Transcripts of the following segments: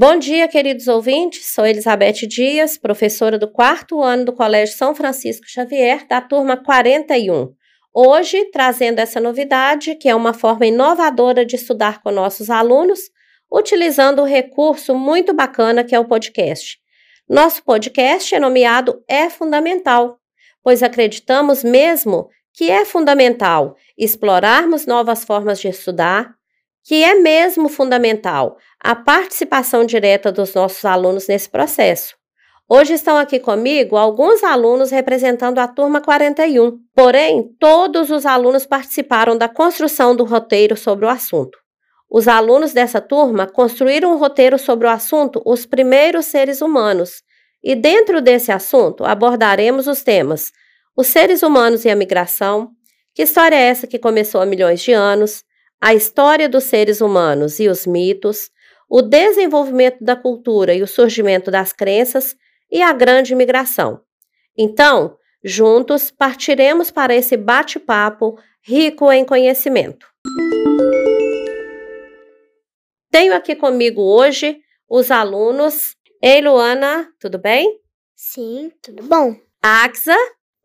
Bom dia, queridos ouvintes. Sou Elizabeth Dias, professora do quarto ano do Colégio São Francisco Xavier, da turma 41. Hoje, trazendo essa novidade, que é uma forma inovadora de estudar com nossos alunos, utilizando um recurso muito bacana que é o podcast. Nosso podcast é nomeado É Fundamental, pois acreditamos mesmo que é fundamental explorarmos novas formas de estudar, que é mesmo fundamental a participação direta dos nossos alunos nesse processo. Hoje estão aqui comigo alguns alunos representando a turma 41, porém, todos os alunos participaram da construção do roteiro sobre o assunto. Os alunos dessa turma construíram um roteiro sobre o assunto Os Primeiros Seres Humanos, e dentro desse assunto abordaremos os temas Os seres humanos e a migração, que história é essa que começou há milhões de anos, a história dos seres humanos e os mitos, o desenvolvimento da cultura e o surgimento das crenças e a grande migração. Então, juntos partiremos para esse bate-papo rico em conhecimento. Tenho aqui comigo hoje os alunos. Ei, Luana, tudo bem? Sim, tudo bom. Axa.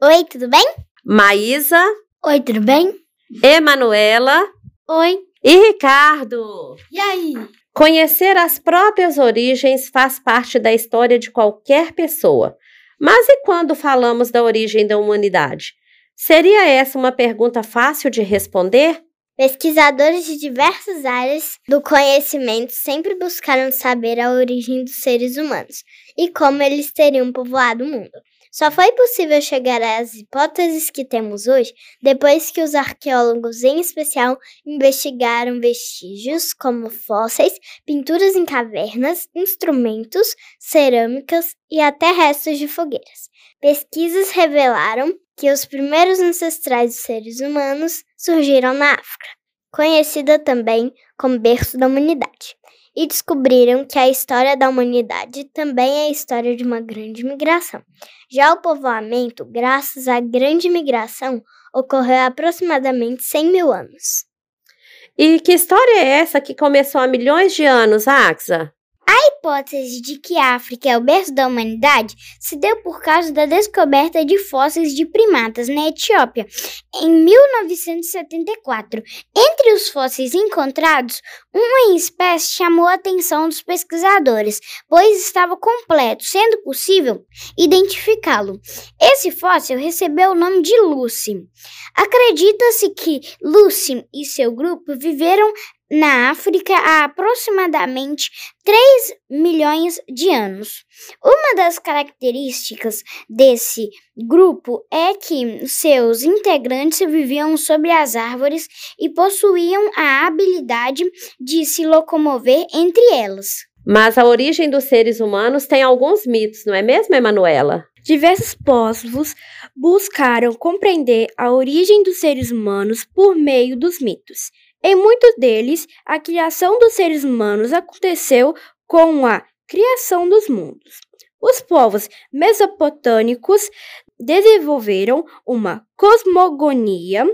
Oi, tudo bem? Maísa. Oi, tudo bem? Emanuela. Oi. E Ricardo. E aí? Conhecer as próprias origens faz parte da história de qualquer pessoa. Mas e quando falamos da origem da humanidade? Seria essa uma pergunta fácil de responder? Pesquisadores de diversas áreas do conhecimento sempre buscaram saber a origem dos seres humanos e como eles teriam povoado o mundo. Só foi possível chegar às hipóteses que temos hoje depois que os arqueólogos, em especial, investigaram vestígios como fósseis, pinturas em cavernas, instrumentos, cerâmicas e até restos de fogueiras. Pesquisas revelaram que os primeiros ancestrais dos seres humanos surgiram na África, conhecida também como berço da humanidade e descobriram que a história da humanidade também é a história de uma grande migração. Já o povoamento, graças à grande migração, ocorreu há aproximadamente 100 mil anos. E que história é essa que começou há milhões de anos, Axa? A hipótese de que a África é o berço da humanidade se deu por causa da descoberta de fósseis de primatas na Etiópia em 1974. Entre os fósseis encontrados, uma espécie chamou a atenção dos pesquisadores, pois estava completo, sendo possível identificá-lo. Esse fóssil recebeu o nome de Lucy. Acredita-se que Lucy e seu grupo viveram na África há aproximadamente 3 milhões de anos. Uma das características desse grupo é que seus integrantes viviam sobre as árvores e possuíam a habilidade de se locomover entre elas. Mas a origem dos seres humanos tem alguns mitos, não é mesmo, Emanuela? Diversos povos buscaram compreender a origem dos seres humanos por meio dos mitos. Em muitos deles, a criação dos seres humanos aconteceu com a criação dos mundos. Os povos mesopotâmicos desenvolveram uma cosmogonia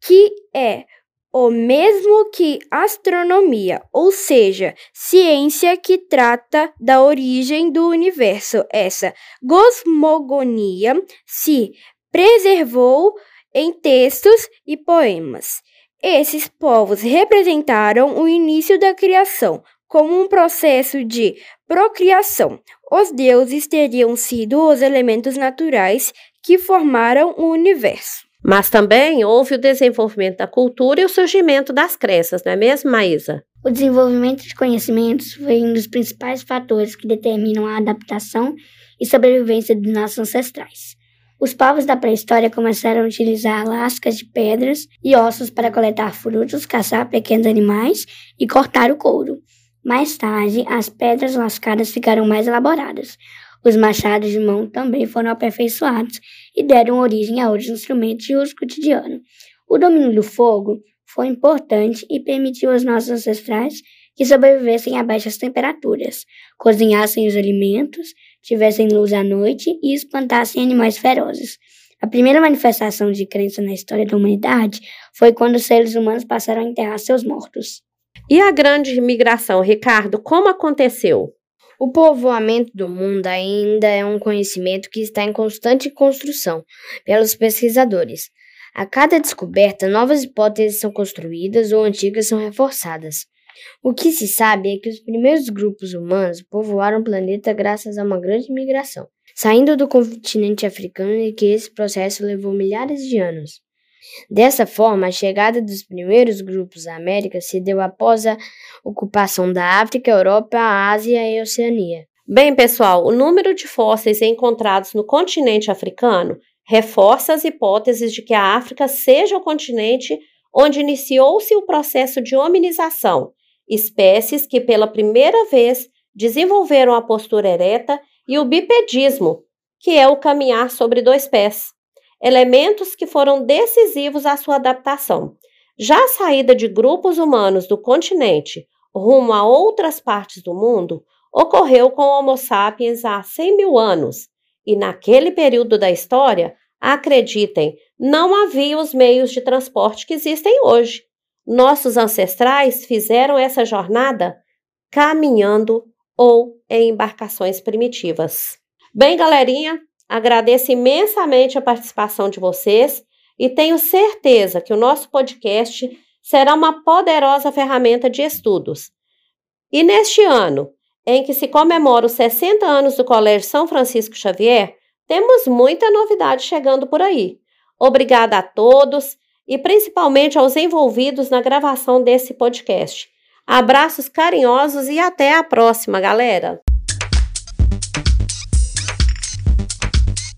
que é o mesmo que astronomia, ou seja, ciência que trata da origem do universo. Essa cosmogonia se preservou em textos e poemas. Esses povos representaram o início da criação como um processo de procriação. Os deuses teriam sido os elementos naturais que formaram o universo. Mas também houve o desenvolvimento da cultura e o surgimento das crenças, não é mesmo, Maísa? O desenvolvimento de conhecimentos foi um dos principais fatores que determinam a adaptação e sobrevivência dos nossos ancestrais. Os povos da pré-história começaram a utilizar lascas de pedras e ossos para coletar frutos, caçar pequenos animais e cortar o couro. Mais tarde, as pedras lascadas ficaram mais elaboradas. Os machados de mão também foram aperfeiçoados e deram origem a outros instrumentos de uso cotidiano. O domínio do fogo foi importante e permitiu aos nossos ancestrais que sobrevivessem a baixas temperaturas, cozinhassem os alimentos, tivessem luz à noite e espantassem animais ferozes. A primeira manifestação de crença na história da humanidade foi quando os seres humanos passaram a enterrar seus mortos. E a grande migração, Ricardo, como aconteceu? O povoamento do mundo ainda é um conhecimento que está em constante construção pelos pesquisadores. A cada descoberta, novas hipóteses são construídas ou antigas são reforçadas. O que se sabe é que os primeiros grupos humanos povoaram o planeta graças a uma grande migração, saindo do continente africano e que esse processo levou milhares de anos. Dessa forma, a chegada dos primeiros grupos à América se deu após a ocupação da África, Europa, Ásia e Oceania. Bem, pessoal, o número de fósseis encontrados no continente africano reforça as hipóteses de que a África seja o continente onde iniciou-se o processo de hominização, espécies que pela primeira vez desenvolveram a postura ereta e o bipedismo, que é o caminhar sobre dois pés elementos que foram decisivos à sua adaptação. Já a saída de grupos humanos do continente rumo a outras partes do mundo ocorreu com Homo sapiens há 100 mil anos, e naquele período da história, acreditem, não havia os meios de transporte que existem hoje. Nossos ancestrais fizeram essa jornada caminhando ou em embarcações primitivas. Bem, galerinha, Agradeço imensamente a participação de vocês e tenho certeza que o nosso podcast será uma poderosa ferramenta de estudos. E neste ano, em que se comemora os 60 anos do Colégio São Francisco Xavier, temos muita novidade chegando por aí. Obrigada a todos e principalmente aos envolvidos na gravação desse podcast. Abraços carinhosos e até a próxima, galera!